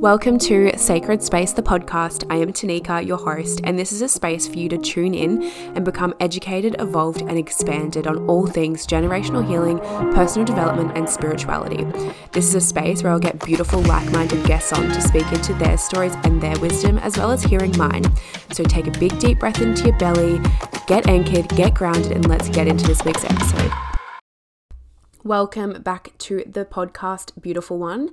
Welcome to Sacred Space, the podcast. I am Tanika, your host, and this is a space for you to tune in and become educated, evolved, and expanded on all things generational healing, personal development, and spirituality. This is a space where I'll get beautiful, like minded guests on to speak into their stories and their wisdom, as well as hearing mine. So take a big, deep breath into your belly, get anchored, get grounded, and let's get into this week's episode. Welcome back to the podcast, beautiful one.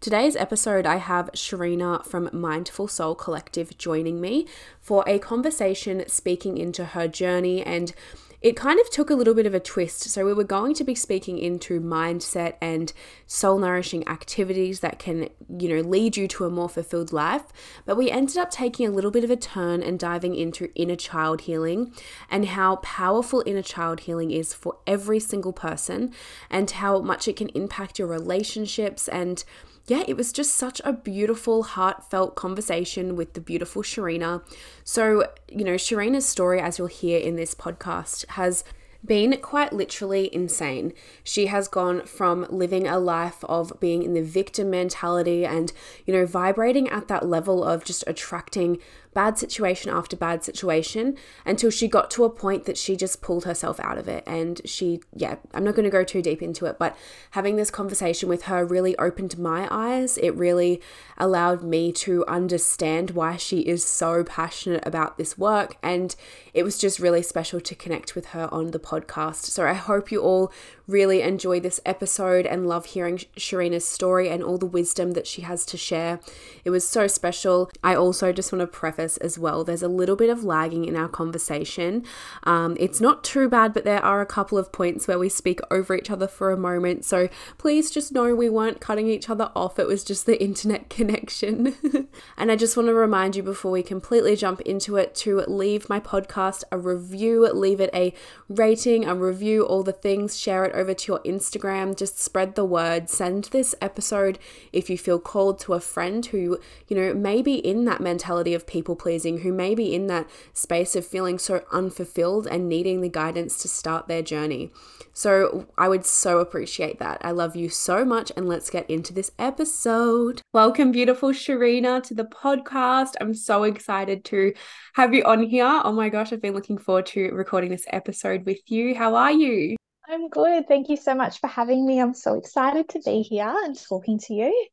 Today's episode, I have Shorina from Mindful Soul Collective joining me for a conversation speaking into her journey and it kind of took a little bit of a twist. So, we were going to be speaking into mindset and soul nourishing activities that can, you know, lead you to a more fulfilled life. But we ended up taking a little bit of a turn and diving into inner child healing and how powerful inner child healing is for every single person and how much it can impact your relationships and yeah, it was just such a beautiful, heartfelt conversation with the beautiful Shorina. So, you know, Shorina's story, as you'll hear in this podcast, has been quite literally insane. She has gone from living a life of being in the victim mentality and, you know, vibrating at that level of just attracting bad situation after bad situation until she got to a point that she just pulled herself out of it. And she, yeah, I'm not going to go too deep into it, but having this conversation with her really opened my eyes. It really allowed me to understand why she is so passionate about this work. And it was just really special to connect with her on the podcast. So I hope you all really enjoy this episode and love hearing Shorina's story and all the wisdom that she has to share. It was so special. I also just want to preface as well there's a little bit of lagging in our conversation. Um, it's not too bad, but there are a couple of points where we speak over each other for a moment. So please just know we weren't cutting each other off, it was just the internet connection. and I just want to remind you before we completely jump into it to leave my podcast a review, leave it a rating, a review, all the things, share it over to your Instagram. Just spread the word. Send this episode if you feel called to a friend who, you know, may be in that mentality of people pleasing, who may be in that space of feeling so unfulfilled and needing the guidance to start their journey. So I would so appreciate that. I love you so much, and let's get into this episode. Welcome, beautiful Shorina, to the podcast. I'm so excited to have you on here. Oh my gosh, I've been looking forward to recording this episode with you. How are you? I'm good. Thank you so much for having me. I'm so excited to be here and talking to you.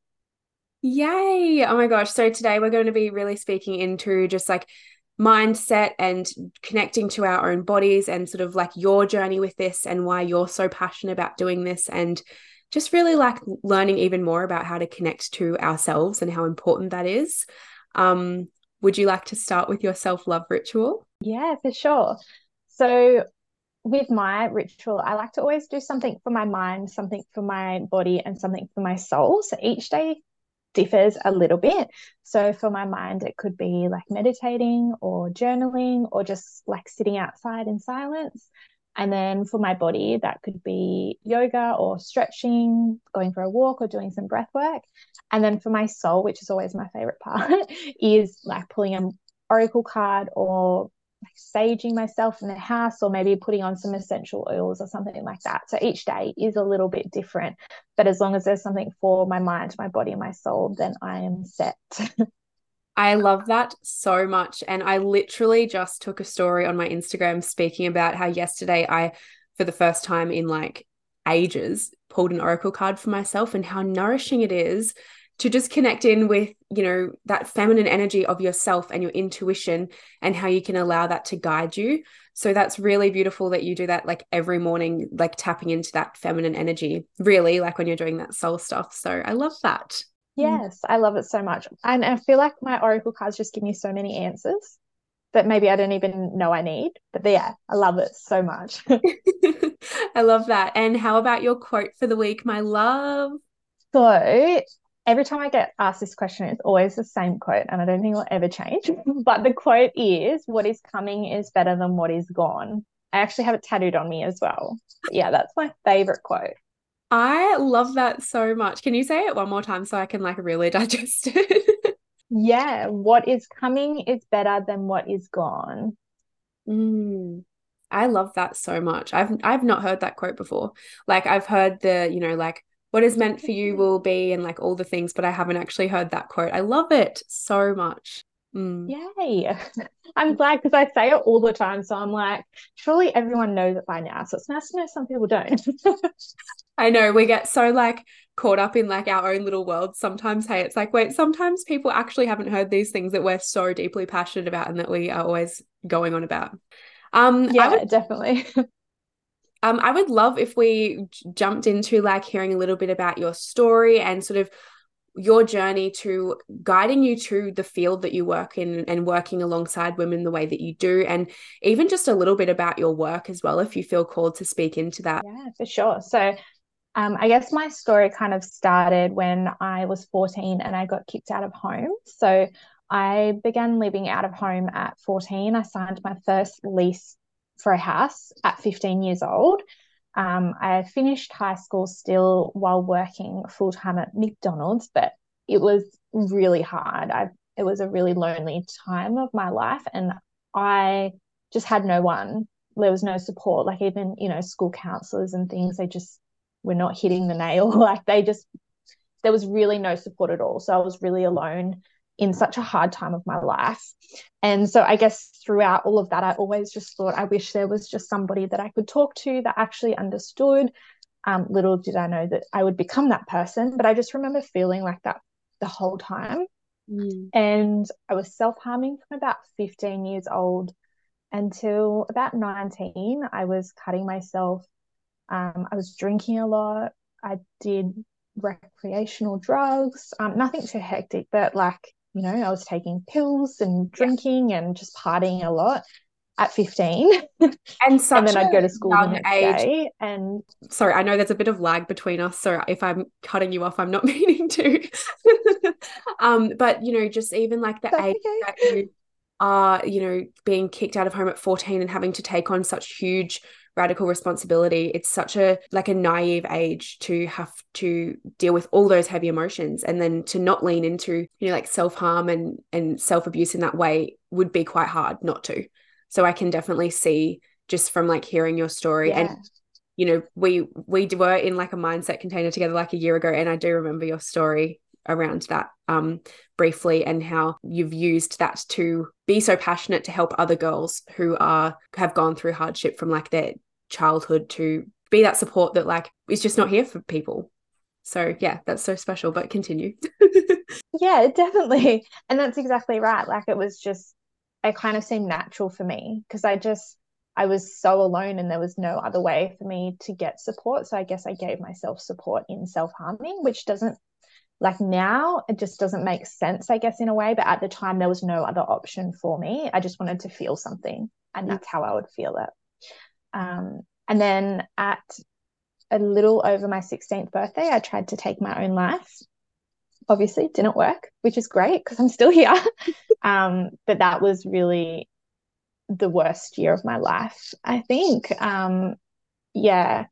Yay. Oh my gosh. So today we're going to be really speaking into just like mindset and connecting to our own bodies and sort of like your journey with this and why you're so passionate about doing this and just really like learning even more about how to connect to ourselves and how important that is. Um, would you like to start with your self love ritual? Yeah, for sure. So, with my ritual, I like to always do something for my mind, something for my body, and something for my soul. So each day differs a little bit. So for my mind, it could be like meditating or journaling or just like sitting outside in silence. And then for my body, that could be yoga or stretching, going for a walk or doing some breath work. And then for my soul, which is always my favorite part, is like pulling an oracle card or saging myself in the house or maybe putting on some essential oils or something like that. So each day is a little bit different. But as long as there's something for my mind, my body, my soul, then I am set. I love that so much. And I literally just took a story on my Instagram speaking about how yesterday I, for the first time in like ages, pulled an oracle card for myself and how nourishing it is to just connect in with you know that feminine energy of yourself and your intuition and how you can allow that to guide you. So that's really beautiful that you do that like every morning like tapping into that feminine energy really like when you're doing that soul stuff. So i love that. Mm. yes i love it so much. And i feel like my oracle cards just give me so many answers that maybe i don't even know i need. But yeah i love it so much. I love that. And how about your quote for the week my love? So every time I get asked this question, it's always the same quote, and I don't think it'll ever change. but the quote is, What is coming is better than what is gone. I actually have it tattooed on me as well. But yeah, that's my favorite quote. I love that so much. Can you say it one more time so I can like really digest it? yeah, what is coming is better than what is gone. Mm, I love that so much. I've I've not heard that quote before. Like I've heard the, you know, like what is meant for you will be and like all the things but i haven't actually heard that quote. I love it so much. Mm. yay. I'm glad because i say it all the time so i'm like surely everyone knows it by now so it's nice to know some people don't. I know we get so like caught up in like our own little world sometimes hey it's like wait sometimes people actually haven't heard these things that we're so deeply passionate about and that we are always going on about. Um yeah would, definitely um i would love if we jumped into like hearing a little bit about your story and sort of your journey to guiding you to the field that you work in and working alongside women the way that you do and even just a little bit about your work as well if you feel called to speak into that yeah for sure so um, I guess my story kind of started when I was 14 and I got kicked out of home. So I began living out of home at 14. I signed my first lease for a house at 15 years old. Um, I finished high school still while working full time at McDonald's, but it was really hard. I it was a really lonely time of my life, and I just had no one. There was no support, like even you know school counselors and things. They just were not hitting the nail. Like they just, there was really no support at all. So I was really alone in such a hard time of my life. And so I guess throughout all of that, I always just thought, I wish there was just somebody that I could talk to that actually understood. Um, little did I know that I would become that person, but I just remember feeling like that the whole time. Mm. And I was self harming from about 15 years old until about 19. I was cutting myself um, I was drinking a lot. I did recreational drugs, um, nothing too hectic, but like, you know, I was taking pills and drinking and just partying a lot at 15 and, and then I'd go to school the next age. day and sorry I know there's a bit of lag between us so if I'm cutting you off I'm not meaning to um but you know just even like the That's age okay. that you are you know being kicked out of home at 14 and having to take on such huge radical responsibility. It's such a like a naive age to have to deal with all those heavy emotions. And then to not lean into you know like self-harm and and self-abuse in that way would be quite hard not to. So i can definitely see just from like hearing your story yeah. and you know we we were in like a mindset container together like a year ago and i do remember your story around that um, briefly and how you've used that to be so passionate to help other girls who are have gone through hardship from like their childhood to be that support that like is just not here for people. So yeah that's so special but continue. Yeah definitely. And that's exactly right. Like it was just it kind of seemed natural for me because i just i was so alone and there was no other way for me to get support. So i guess i gave myself support in self-harming which doesn't like now it just doesn't make sense i guess in a way. But at the time there was no other option for me. I just wanted to feel something and mm. that's how i would feel it um, and then at a little over my 16th birthday i tried to take my own life obviously didn't work which is great because i'm still here um, but that was really the worst year of my life i think um, yeah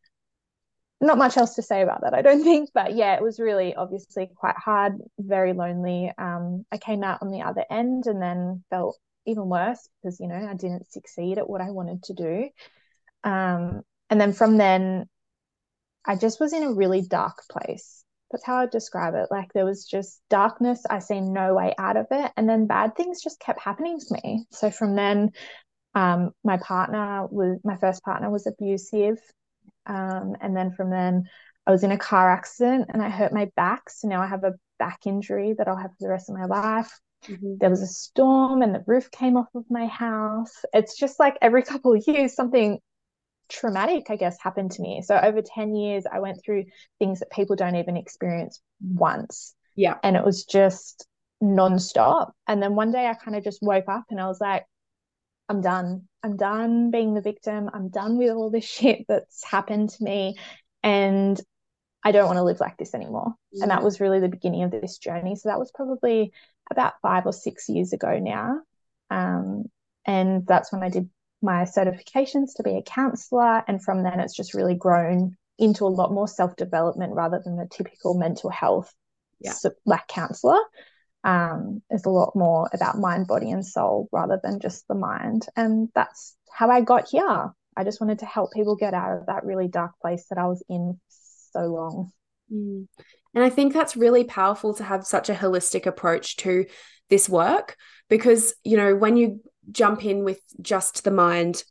not much else to say about that, I don't think. But yeah, it was really obviously quite hard, very lonely. Um, I came out on the other end and then felt even worse because, you know, I didn't succeed at what I wanted to do. Um, and then from then, I just was in a really dark place. That's how I describe it. Like there was just darkness. I see no way out of it. And then bad things just kept happening to me. So from then, um, my partner was my first partner was abusive. Um, and then from then, I was in a car accident and I hurt my back. So now I have a back injury that I'll have for the rest of my life. Mm-hmm. There was a storm and the roof came off of my house. It's just like every couple of years, something traumatic, I guess, happened to me. So over 10 years, I went through things that people don't even experience once. Yeah. And it was just nonstop. And then one day I kind of just woke up and I was like, I'm done. I'm done being the victim. I'm done with all this shit that's happened to me. And I don't want to live like this anymore. And that was really the beginning of this journey. So that was probably about five or six years ago now. Um, and that's when I did my certifications to be a counselor. And from then, it's just really grown into a lot more self development rather than the typical mental health yeah. like counselor um, is a lot more about mind, body, and soul rather than just the mind. And that's how I got here. I just wanted to help people get out of that really dark place that I was in so long. Mm. And I think that's really powerful to have such a holistic approach to this work because, you know, when you jump in with just the mind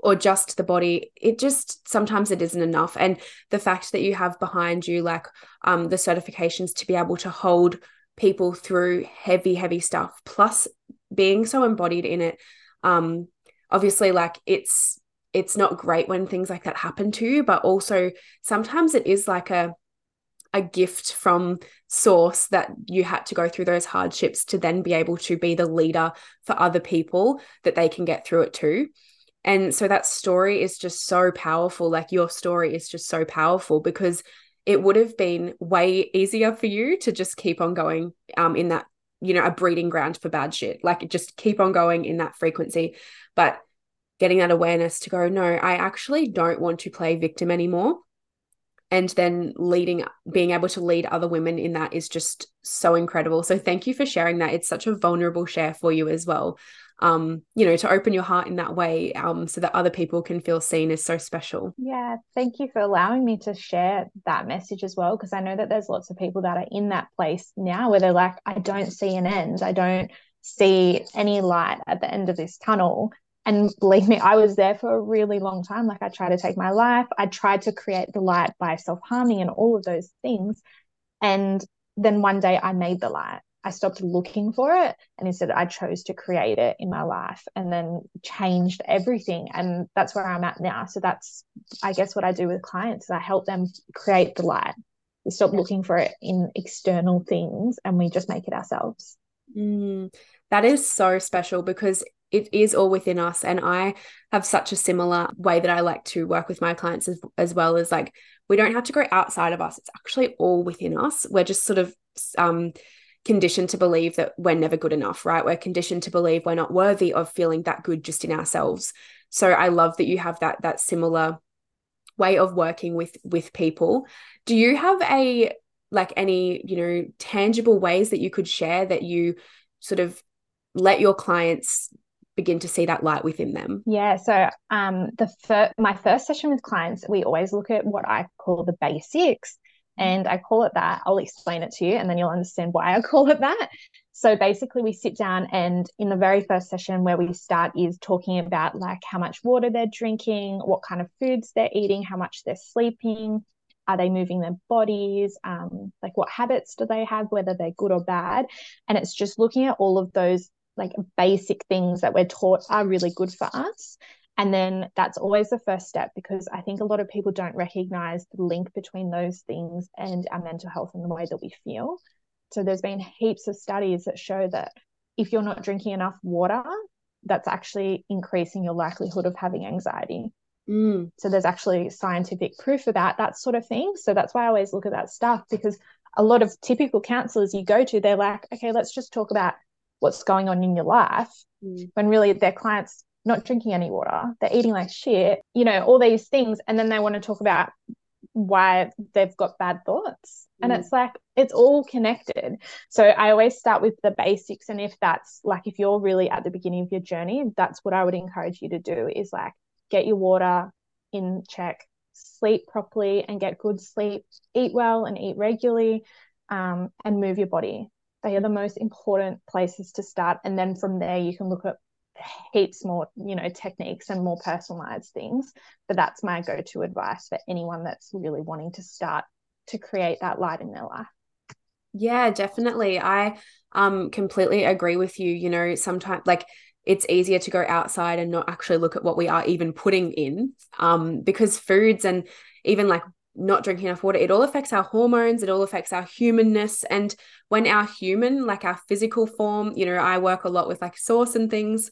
or just the body it just sometimes it isn't enough. And the fact that you have behind you like um the certifications to be able to hold people through heavy heavy stuff plus being so embodied in it um obviously like it's it's not great when things like that happen to you but also sometimes it is like a a gift from source that you had to go through those hardships to then be able to be the leader for other people that they can get through it too and so that story is just so powerful. Like your story is just so powerful because it would have been way easier for you to just keep on going um in that you know a breeding ground for bad shit. Like just keep on going in that frequency. But getting that awareness to go no i actually don't want to play victim anymore and then leading being able to lead other women in that is just so incredible. So thank you for sharing that. It's such a vulnerable share for you as well. Um you know to open your heart in that way um so that other people can feel seen is so special. Yeah thank you for allowing me to share that message as well because i know that there's lots of people that are in that place now where they're like i don't see an end. I don't see any light at the end of this tunnel and believe me, I was there for a really long time. Like I tried to take my life. I tried to create the light by self-harming and all of those things. And then one day I made the light. I stopped looking for it and instead I chose to create it in my life and then changed everything. And that's where I'm at now. So that's I guess what I do with clients is I help them create the light. We stop looking for it in external things and we just make it ourselves. Mm, that is so special because it is all within us. And i have such a similar way that i like to work with my clients as, as well as like we don't have to go outside of us. It's actually all within us. We're just sort of um conditioned to believe that we're never good enough right? We're conditioned to believe we're not worthy of feeling that good just in ourselves. So i love that you have that that similar way of working with with people. Do you have a like any you know tangible ways that you could share that you sort of let your clients begin to see that light within them? Yeah. So um the first my first session with clients, we always look at what I call the basics. And I call it that. I'll explain it to you and then you'll understand why I call it that. So basically, we sit down, and in the very first session, where we start is talking about like how much water they're drinking, what kind of foods they're eating, how much they're sleeping, are they moving their bodies, um, like what habits do they have, whether they're good or bad. And it's just looking at all of those like basic things that we're taught are really good for us. And then that's always the first step because I think a lot of people don't recognize the link between those things and our mental health and the way that we feel. So there's been heaps of studies that show that if you're not drinking enough water, that's actually increasing your likelihood of having anxiety. Mm. So there's actually scientific proof about that sort of thing. So that's why I always look at that stuff because a lot of typical counselors you go to, they're like, okay, let's just talk about what's going on in your life mm. when really their clients not drinking any water they're eating like shit you know all these things. And then they want to talk about why they've got bad thoughts. And mm. it's like it's all connected. So i always start with the basics. And if that's like if you're really at the beginning of your journey that's what i would encourage you to do is like get your water in check sleep properly and get good sleep eat well and eat regularly um, and move your body they are the most important places to start. And then from there, you can look at heaps more, you know, techniques and more personalized things. But that's my go to advice for anyone that's really wanting to start to create that light in their life. Yeah, definitely. I um completely agree with you. You know, sometimes like it's easier to go outside and not actually look at what we are even putting in um because foods and even like not drinking enough water, it all affects our hormones, it all affects our humanness. And when our human, like our physical form, you know, I work a lot with like source and things.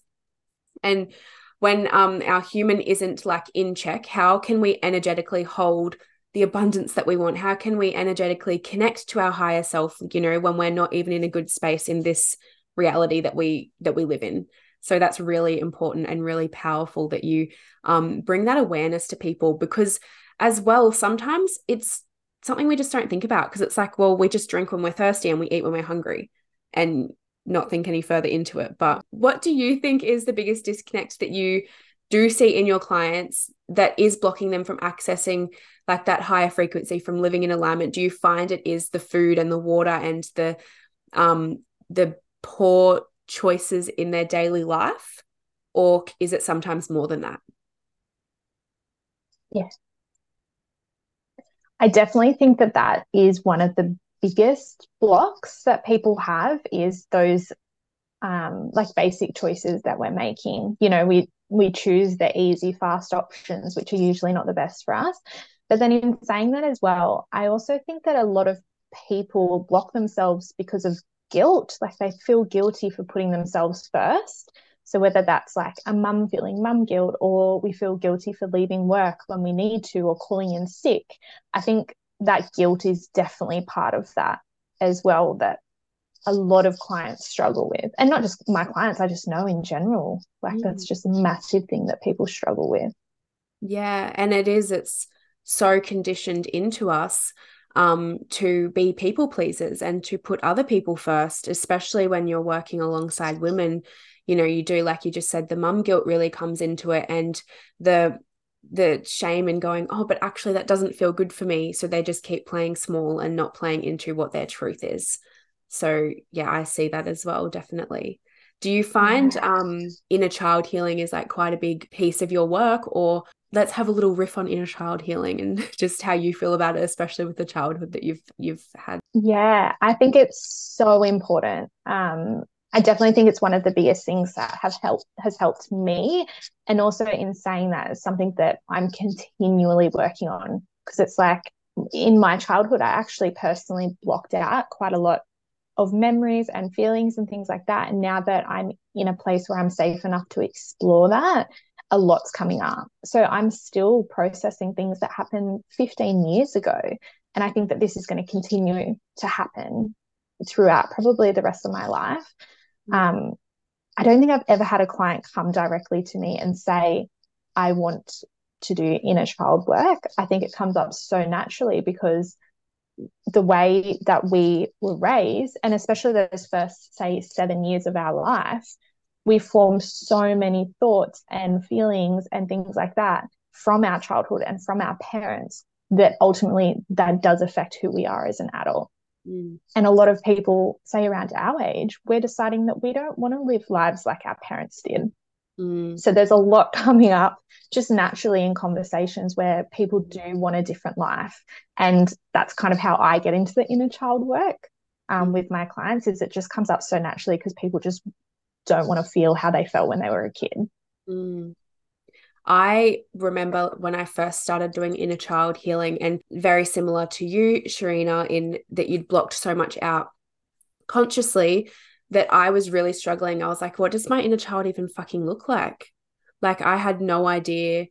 And when um our human isn't like in check, how can we energetically hold the abundance that we want? How can we energetically connect to our higher self, you know, when we're not even in a good space in this reality that we that we live in? So that's really important and really powerful that you um, bring that awareness to people because as well, sometimes it's something we just don't think about because it's like, well, we just drink when we're thirsty and we eat when we're hungry and not think any further into it. But what do you think is the biggest disconnect that you do see in your clients that is blocking them from accessing like that higher frequency from living in alignment? Do you find it is the food and the water and the um the poor choices in their daily life? Or is it sometimes more than that? Yeah i definitely think that that is one of the biggest blocks that people have is those um, like basic choices that we're making. You know, we we choose the easy, fast options, which are usually not the best for us. But then in saying that as well, I also think that a lot of people block themselves because of guilt. Like they feel guilty for putting themselves first. So whether that's like a mum feeling mum guilt or we feel guilty for leaving work when we need to or calling in sick, I think that guilt is definitely part of that as well that a lot of clients struggle with. And not just my clients i just know in general like mm. that's just a massive thing that people struggle with. Yeah and it is it's so conditioned into us um, to be people pleasers and to put other people first especially when you're working alongside women you know you do like you just said the mum guilt really comes into it and the the shame and going oh but actually that doesn't feel good for me. So they just keep playing small and not playing into what their truth is. So yeah i see that as well definitely. Do you find um inner child healing is like quite a big piece of your work? Or let's have a little riff on inner child healing and just how you feel about it especially with the childhood that you've you've had. Yeah i think it's so important um I definitely think it's one of the biggest things that have helped has helped me. And also in saying that is something that I'm continually working on because it's like in my childhood, I actually personally blocked out quite a lot of memories and feelings and things like that. And now that I'm in a place where I'm safe enough to explore that, a lot's coming up. So I'm still processing things that happened 15 years ago. And I think that this is going to continue to happen throughout probably the rest of my life. Um, I don't think I've ever had a client come directly to me and say, I want to do inner child work. I think it comes up so naturally because the way that we were raised, and especially those first, say, seven years of our life, we form so many thoughts and feelings and things like that from our childhood and from our parents that ultimately that does affect who we are as an adult. Mm. And a lot of people, say around our age, we're deciding that we don't want to live lives like our parents did. Mm. So there's a lot coming up just naturally in conversations where people do want a different life. And that's kind of how I get into the inner child work um, mm. with my clients is it just comes up so naturally because people just don't want to feel how they felt when they were a kid. Mm. I remember when I first started doing inner child healing, and very similar to you, Shorina, in that you'd blocked so much out consciously that I was really struggling. I was like, what does my inner child even fucking look like? Like, I had no idea,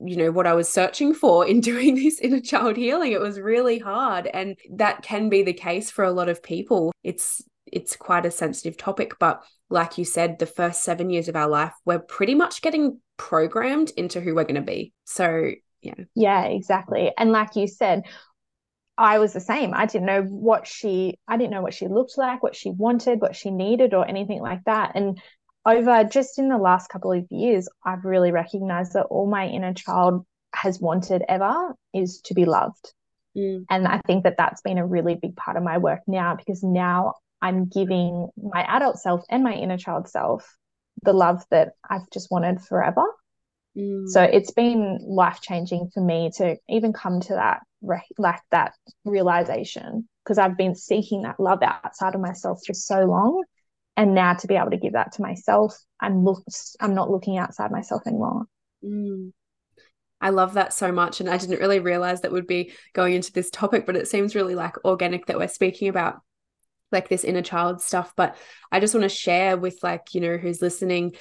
you know, what I was searching for in doing this inner child healing. It was really hard. And that can be the case for a lot of people. It's, it's quite a sensitive topic, but like you said, the first seven years of our life, we're pretty much getting programmed into who we're going to be. So, yeah. Yeah, exactly. And like you said, I was the same. I didn't know what she I didn't know what she looked like, what she wanted, what she needed or anything like that. And over just in the last couple of years, I've really recognized that all my inner child has wanted ever is to be loved. Mm. And I think that that's been a really big part of my work now because now I'm giving my adult self and my inner child self the love that I've just wanted forever. Mm. So it's been life changing for me to even come to that like that realization because I've been seeking that love outside of myself for so long, and now to be able to give that to myself, I'm look I'm not looking outside myself anymore. Mm. I love that so much. And I didn't really realize that would be going into this topic, but it seems really like organic that we're speaking about like this inner child stuff but i just want to share with like you know who's listening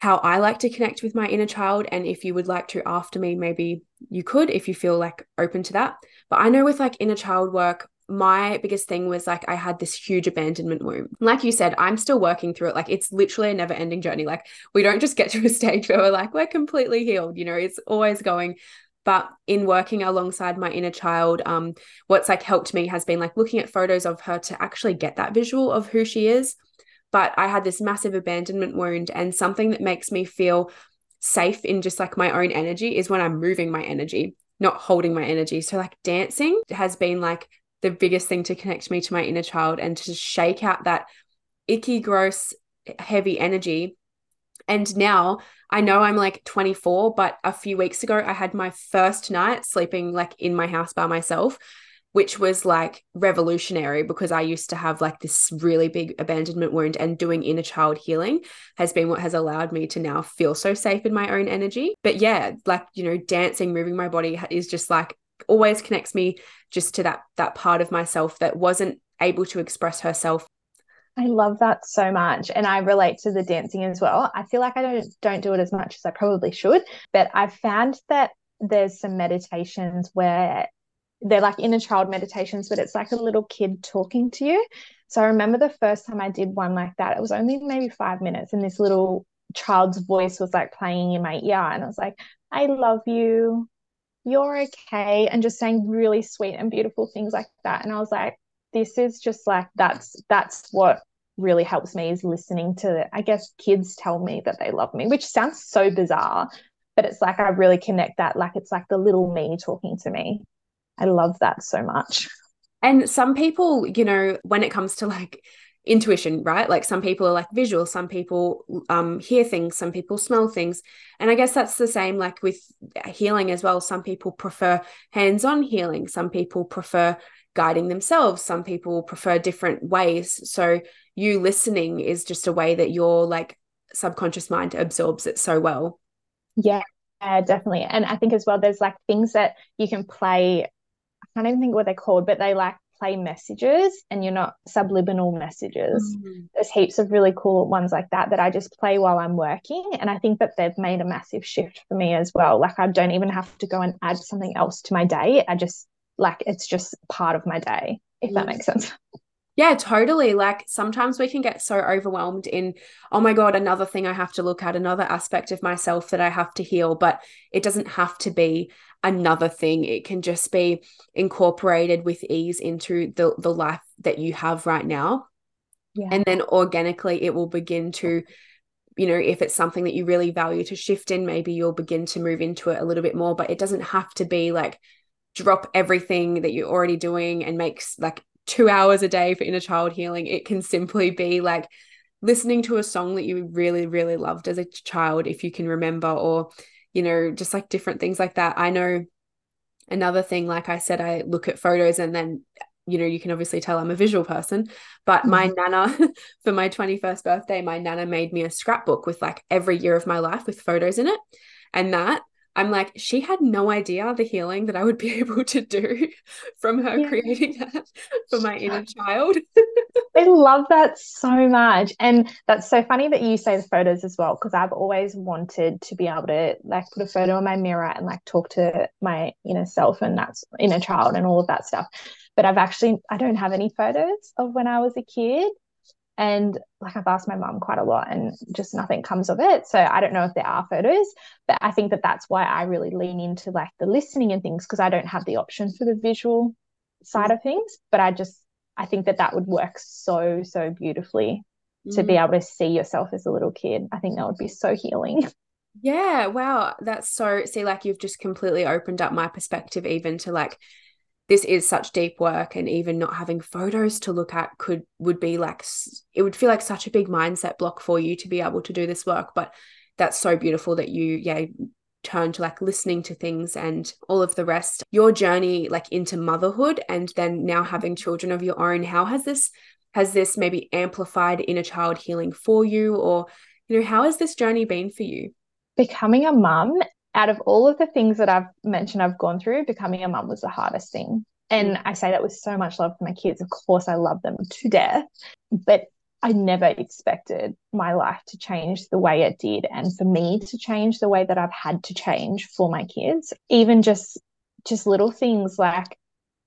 how i like to connect with my inner child and if you would like to after me maybe you could if you feel like open to that but i know with like inner child work my biggest thing was like I had this huge abandonment wound. Like you said, I'm still working through it. Like it's literally a never ending journey. Like we don't just get to a stage where we're like, we're completely healed. You know, it's always going but in working alongside my inner child um what's like helped me has been like looking at photos of her to actually get that visual of who she is but i had this massive abandonment wound and something that makes me feel safe in just like my own energy is when i'm moving my energy not holding my energy. So like dancing has been like the biggest thing to connect me to my inner child and to shake out that icky, gross, heavy energy. And now I know I'm like 24, but a few weeks ago I had my first night sleeping like in my house by myself which was like revolutionary because I used to have like this really big abandonment wound and doing inner child healing has been what has allowed me to now feel so safe in my own energy. But yeah, like, you know, dancing, moving my body is just like always connects me just to that that part of myself that wasn't able to express herself I love that so much and I relate to the dancing as well. I feel like I don't don't do it as much as I probably should, but I've found that there's some meditations where they're like inner child meditations, but it's like a little kid talking to you. So I remember the first time I did one like that, it was only maybe five minutes, and this little child's voice was like playing in my ear, and I was like, I love you, you're okay, and just saying really sweet and beautiful things like that. And I was like, this is just like that's that's what really helps me is listening to I guess kids tell me that they love me, which sounds so bizarre, but it's like I really connect that like it's like the little me talking to me. I love that so much. And some people, you know, when it comes to like intuition, right? Like some people are like visual, some people um hear things, some people smell things. And I guess that's the same like with healing as well. Some people prefer hands-on healing, some people prefer guiding themselves, some people prefer different ways. So you listening is just a way that your like subconscious mind absorbs it so well. Yeah, definitely. And I think as well, there's like things that you can play I can't even think what they're called, but they like play messages and you're not subliminal messages. Mm-hmm. There's heaps of really cool ones like that that I just play while I'm working. And I think that they've made a massive shift for me as well. Like I don't even have to go and add something else to my day. I just like it's just part of my day, if that makes sense. Yeah, totally. Like sometimes we can get so overwhelmed in, oh my God, another thing I have to look at, another aspect of myself that I have to heal. But it doesn't have to be another thing. It can just be incorporated with ease into the, the life that you have right now. Yeah. And then organically it will begin to, you know, if it's something that you really value to shift in, maybe you'll begin to move into it a little bit more. But it doesn't have to be like drop everything that you're already doing and makes like two hours a day for inner child healing. It can simply be like listening to a song that you really, really loved as a child, if you can remember, or, you know, just like different things like that. I know another thing, like I said, I look at photos and then you know, you can obviously tell I'm a visual person, but mm-hmm. my nana for my 21st birthday, my nana made me a scrapbook with like every year of my life with photos in it. And that I'm like, she had no idea the healing that I would be able to do from her yeah. creating that for my inner child. I love that so much. And that's so funny that you say the photos as well, because I've always wanted to be able to like put a photo on my mirror and like talk to my inner self and that's inner child and all of that stuff. But I've actually, I don't have any photos of when I was a kid. And like I've asked my mom quite a lot and just nothing comes of it. So I don't know if there are photos, but I think that that's why I really lean into like the listening and things because I don't have the option for the visual side of things. But I just, I think that that would work so, so beautifully mm. to be mm. able to see yourself as a little kid. I think that would be so healing. Yeah, wow. That's so see like you've just completely opened up my perspective even to like this is such deep work and even not having photos to look at could would be like it would feel like such a big mindset block for you to be able to do this work but that's so beautiful that you yeah turn to like listening to things and all of the rest. Your journey like into motherhood and then now having children of your own how has this has this maybe amplified inner child healing for you? Or you know how has this journey been for you? Becoming a mum out of all of the things that I've mentioned I've gone through, becoming a mum was the hardest thing. And mm. I say that with so much love for my kids. Of course, I love them to death, but I never expected my life to change the way it did and for me to change the way that I've had to change for my kids. Even just just little things like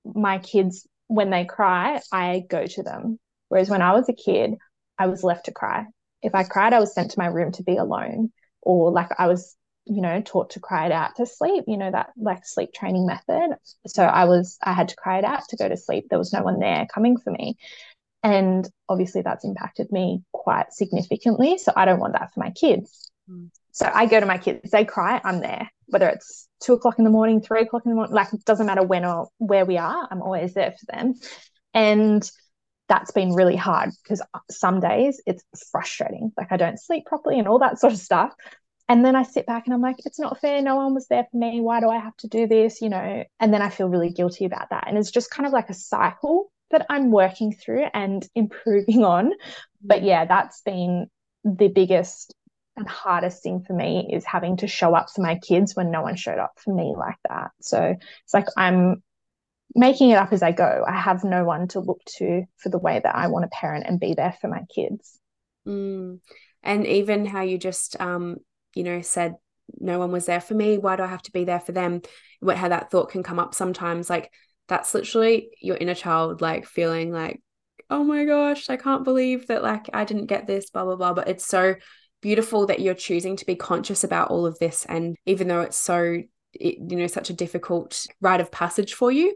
my kids when they cry, I go to them. Whereas when I was a kid, I was left to cry. If I cried, I was sent to my room to be alone or like I was you know taught to cry it out to sleep you know that like sleep training method so i was i had to cry it out to go to sleep there was no one there coming for me and obviously that's impacted me quite significantly so i don't want that for my kids mm. so i go to my kids they cry i'm there whether it's two o'clock in the morning, three o'clock in the morning, like it doesn't matter when or where we are, I'm always there for them. And that's been really hard because some days it's frustrating. Like I don't sleep properly and all that sort of stuff. And then I sit back and I'm like, it's not fair. No one was there for me. Why do I have to do this? You know, and then I feel really guilty about that. And it's just kind of like a cycle that I'm working through and improving on. But yeah, that's been the biggest and hardest thing for me is having to show up for my kids when no one showed up for me like that. So it's like I'm making it up as I go. I have no one to look to for the way that I want to parent and be there for my kids. Mm. And even how you just, um, you know, said no one was there for me. Why do I have to be there for them? What how that thought can come up sometimes. Like that's literally your inner child, like feeling like, oh my gosh, I can't believe that like I didn't get this, blah blah blah. But it's so beautiful that you're choosing to be conscious about all of this, and even though it's so you know such a difficult rite of passage for you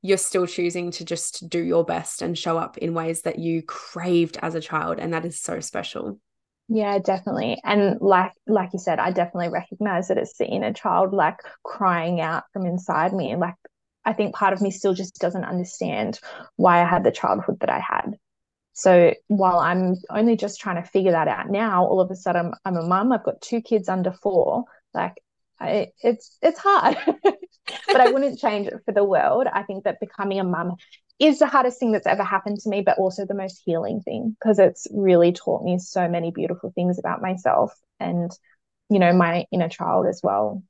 you're still choosing to just do your best and show up in ways that you craved as a child and that is so special yeah definitely. And like like you said i definitely recognize that it's the inner child like crying out from inside me. Like i think part of me still just doesn't understand why i had the childhood that i had. So while i'm only just trying to figure that out now all of a sudden i'm, I'm a mum i've got two kids under four like I, it's it's hard, but I wouldn't change it for the world. I think that becoming a mum is the hardest thing that's ever happened to me, but also the most healing thing because it's really taught me so many beautiful things about myself and, you know, my inner child as well.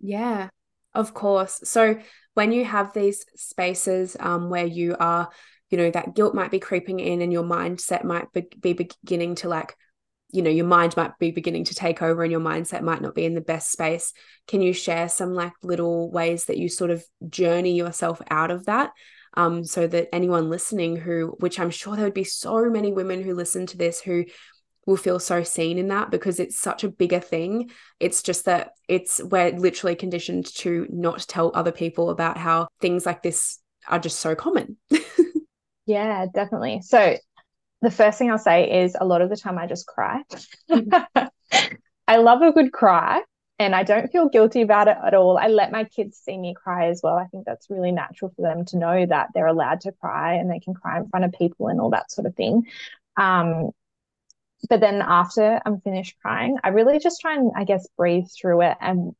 Yeah, of course. So when you have these spaces um, where you are, you know, that guilt might be creeping in and your mindset might be, be beginning to like you know your mind might be beginning to take over and your mindset might not be in the best space can you share some like little ways that you sort of journey yourself out of that um, so that anyone listening who which i'm sure there would be so many women who listen to this who will feel so seen in that because it's such a bigger thing. It's just that it's we're literally conditioned to not tell other people about how things like this are just so common. Yeah definitely. So the first thing I'll say is a lot of the time I just cry. I love a good cry and I don't feel guilty about it at all. I let my kids see me cry as well. I think that's really natural for them to know that they're allowed to cry and they can cry in front of people and all that sort of thing. Um, but then after I'm finished crying, I really just try and, I guess, breathe through it and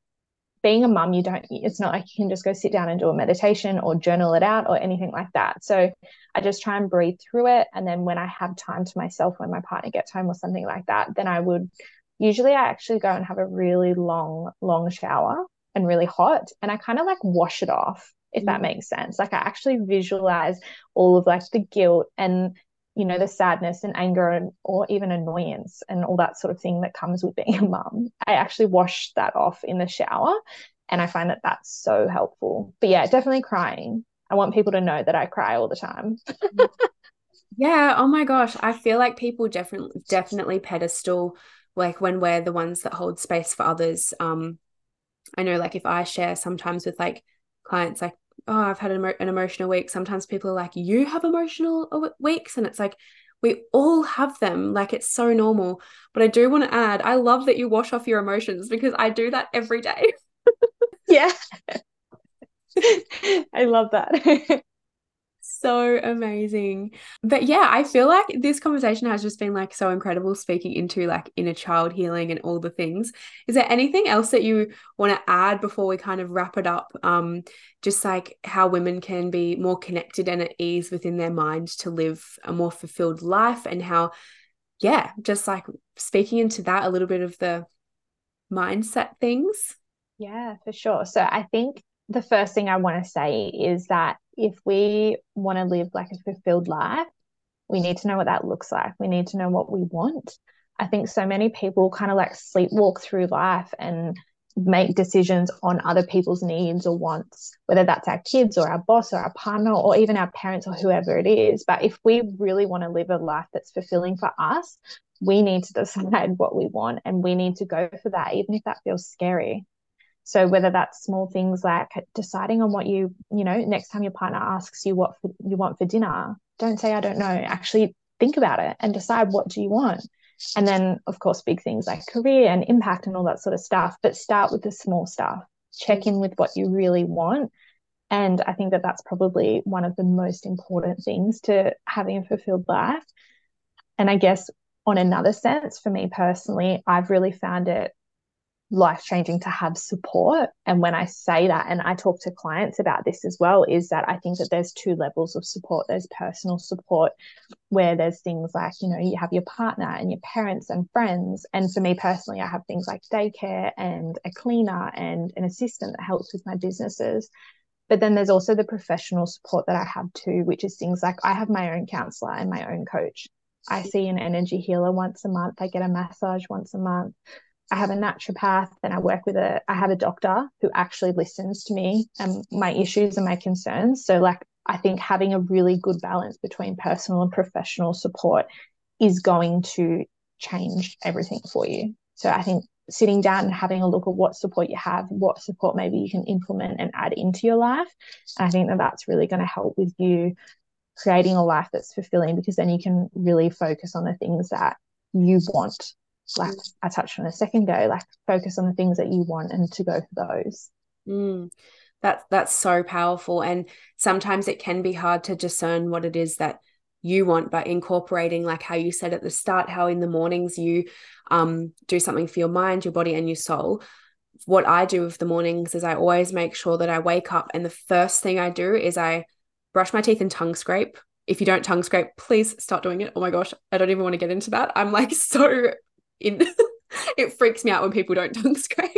being a mum, you don't, it's not like you can just go sit down and do a meditation or journal it out or anything like that. So I just try and breathe through it. And then when I have time to myself, when my partner gets home or something like that, then I would usually I actually go and have a really long, long shower and really hot. And I kind of like wash it off, if mm. that makes sense. Like I actually visualize all of like the guilt and you know the sadness and anger and or even annoyance and all that sort of thing that comes with being a mum i actually wash that off in the shower and i find that that's so helpful but yeah definitely crying i want people to know that i cry all the time yeah oh my gosh i feel like people definitely definitely pedestal like when we're the ones that hold space for others um i know like if i share sometimes with like clients like oh, I've had an, an emotional week. Sometimes people are like, you have emotional weeks. And it's like, we all have them. Like it's so normal. But I do want to add, I love that you wash off your emotions because I do that every day. yeah. I love that so amazing. But yeah, I feel like this conversation has just been like so incredible speaking into like inner child healing and all the things. Is there anything else that you want to add before we kind of wrap it up? Um, just like how women can be more connected and at ease within their mind to live a more fulfilled life and how, yeah, just like speaking into that a little bit of the mindset things. Yeah, for sure. So I think the first thing I want to say is that if we want to live like a fulfilled life, we need to know what that looks like. We need to know what we want. I think so many people kind of like sleepwalk through life and make decisions on other people's needs or wants, whether that's our kids or our boss or our partner or even our parents or whoever it is. But if we really want to live a life that's fulfilling for us, we need to decide what we want and we need to go for that, even if that feels scary. So whether that's small things like deciding on what you, you know, next time your partner asks you what for, you want for dinner, don't say I don't know. Actually think about it and decide what do you want. And then of course big things like career and impact and all that sort of stuff, but start with the small stuff. check in with what you really want. And I think that that's probably one of the most important things to having a fulfilled life. And I guess on another sense, for me personally, I've really found it life changing to have support. And when I say that, and I talk to clients about this as well, is that I think that there's two levels of support. There's personal support, where there's things like, you know, you have your partner and your parents and friends. And for me personally, I have things like daycare and a cleaner and an assistant that helps with my businesses. But then there's also the professional support that I have too, which is things like I have my own counselor and my own coach. I see an energy healer once a month. I get a massage once a month. I have a naturopath and I work with a I have a doctor who actually listens to me and my issues and my concerns. So like I think having a really good balance between personal and professional support is going to change everything for you. So I think sitting down and having a look at what support you have, what support maybe you can implement and add into your life. I think that that's really going to help with you creating a life that's fulfilling because then you can really focus on the things that you want like I touched on a second ago, like focus on the things that you want and to go for those. Mm, that that's so powerful. And sometimes it can be hard to discern what it is that you want, but incorporating like how you said at the start, how in the mornings you um do something for your mind, your body, and your soul. What I do with the mornings is I always make sure that I wake up and the first thing I do is I brush my teeth and tongue scrape if you don't tongue scrape, please start doing it. Oh my gosh, I don't even want to get into that. I'm like so in it freaks me out when people don't tongue scrape.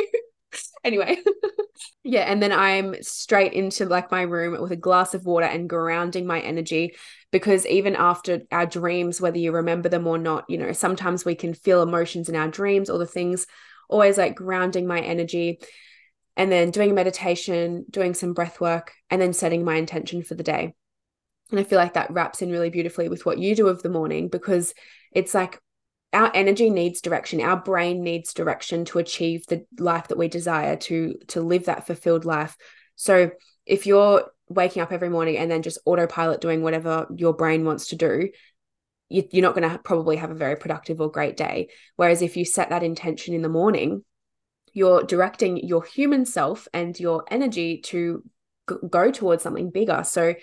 anyway, yeah, and then I'm straight into like my room with a glass of water and grounding my energy because even after our dreams, whether you remember them or not, you know, sometimes we can feel emotions in our dreams or the things, always like grounding my energy and then doing a meditation, doing some breath work, and then setting my intention for the day. And I feel like that wraps in really beautifully with what you do of the morning because it's like our energy needs direction. Our brain needs direction to achieve the life that we desire to to live that fulfilled life. So if you're waking up every morning and then just autopilot doing whatever your brain wants to do you, you're not going to probably have a very productive or great day. Whereas if you set that intention in the morning you're directing your human self and your energy to go towards something bigger. So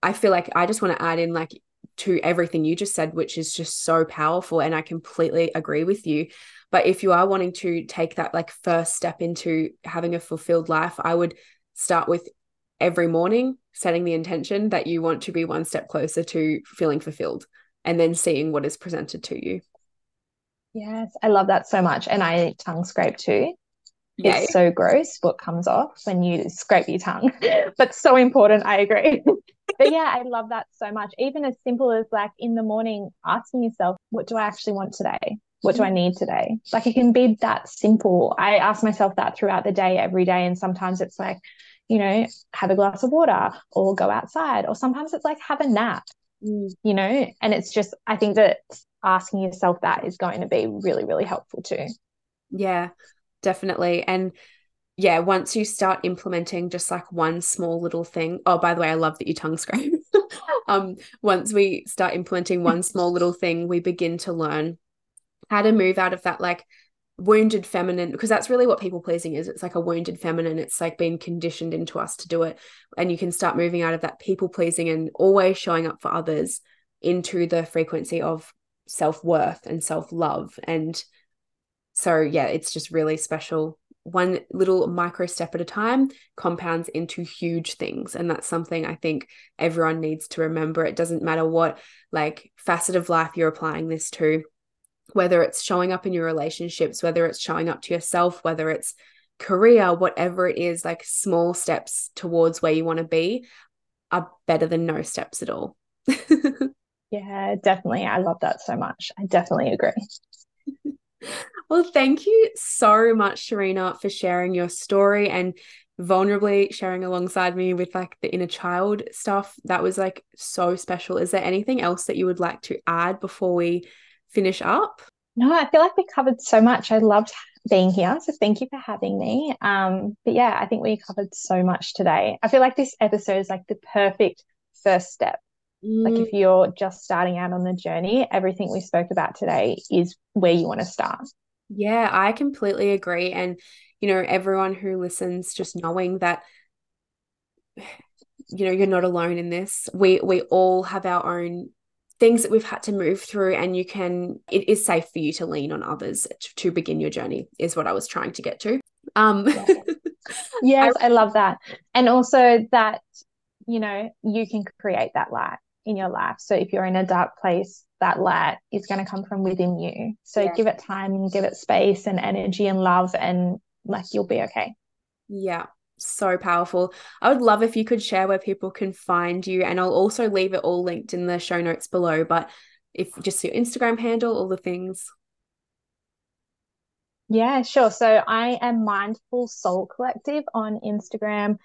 i feel like i just want to add in like to everything you just said, which is just so powerful. And I completely agree with you. But if you are wanting to take that like first step into having a fulfilled life, I would start with every morning setting the intention that you want to be one step closer to feeling fulfilled and then seeing what is presented to you. Yes, I love that so much. And I tongue scrape too. Yeah. It's so gross what comes off when you scrape your tongue, but so important. I agree. but yeah, I love that so much. Even as simple as like in the morning asking yourself, what do I actually want today? What do I need today? Like it can be that simple. I ask myself that throughout the day, every day. And sometimes it's like, you know, have a glass of water or go outside. Or sometimes it's like have a nap, mm. you know, and it's just, I think that asking yourself that is going to be really, really helpful too. Yeah, definitely. And yeah, once you start implementing just like one small little thing. Oh, by the way, I love that you tongue scrape. um, once we start implementing one small little thing, we begin to learn how to move out of that like wounded feminine because that's really what people pleasing is it's like a wounded feminine it's like being conditioned into us to do it and you can start moving out of that people pleasing and always showing up for others into the frequency of self-worth and self-love and so yeah it's just really special one little micro step at a time compounds into huge things. And that's something i think everyone needs to remember. It doesn't matter what like facet of life you're applying this to whether it's showing up in your relationships whether it's showing up to yourself whether it's career whatever it is like small steps towards where you want to be are better than no steps at all. Yeah definitely. I love that so much. I definitely agree well, thank you so much, Shorina, for sharing your story and vulnerably sharing alongside me with like the inner child stuff. That was like so special. Is there anything else that you would like to add before we finish up? No, I feel like we covered so much. I loved being here. So thank you for having me. Um, but yeah, I think we covered so much today. I feel like this episode is like the perfect first step Mm. Like if you're just starting out on the journey, everything we spoke about today is where you want to start. Yeah, I completely agree. And, you know, everyone who listens, just knowing that, you know, you're not alone in this. We we all have our own things that we've had to move through and you can it is safe for you to lean on others to, to begin your journey is what i was trying to get to um yes I, I love that and also that you know you can create that light in your life so if you're in a dark place that light is going to come from within you so yeah. give it time and give it space and energy and love and like you'll be okay yeah so powerful. I would love if you could share where people can find you, and I'll also leave it all linked in the show notes below. But if just your Instagram handle, all the things. Yeah, sure. So I am Mindful Soul Collective on Instagram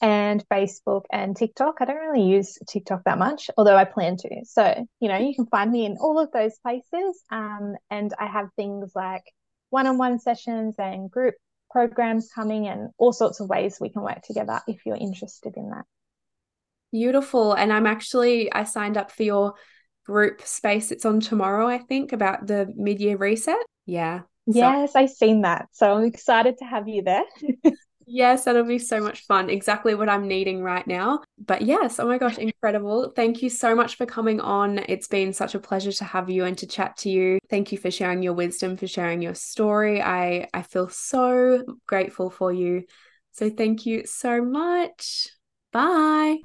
and Facebook and TikTok. I don't really use TikTok that much, although I plan to. So, you know, you can find me in all of those places. Um, and I have things like one on one sessions and group programs coming and all sorts of ways we can work together if you're interested in that. Beautiful. And I'm actually, I signed up for your group space. It's on tomorrow, I think, about the mid year reset. Yeah. Yes, I've seen that. So I'm excited to have you there. Yes, that'll be so much fun. Exactly what I'm needing right now. But yes, oh my gosh, incredible. Thank you so much for coming on. It's been such a pleasure to have you and to chat to you. Thank you for sharing your wisdom, for sharing your story. I I feel so grateful for you. So thank you so much. Bye.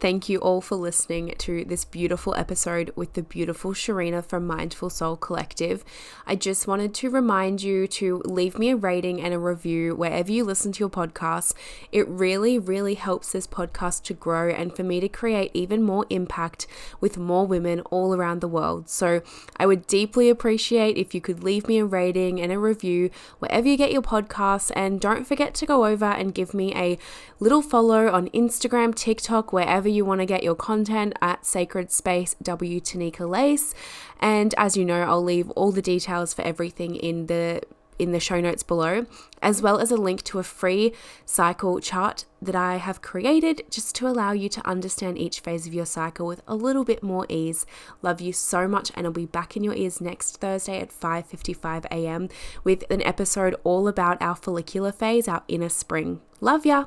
Thank you all for listening to this beautiful episode with the beautiful Shorina from Mindful Soul Collective. I just wanted to remind you to leave me a rating and a review wherever you listen to your podcast. It really, really helps this podcast to grow and for me to create even more impact with more women all around the world. So I would deeply appreciate if you could leave me a rating and a review wherever you get your podcasts. And don't forget to go over and give me a little follow on Instagram, TikTok, wherever you want to get your content at Sacred Space W Tanika Lace. And as you know, I'll leave all the details for everything in the in the show notes below, as well as a link to a free cycle chart that I have created just to allow you to understand each phase of your cycle with a little bit more ease. Love you so much and I'll be back in your ears next Thursday at 5:55 a.m. with an episode all about our follicular phase, our inner spring. Love ya.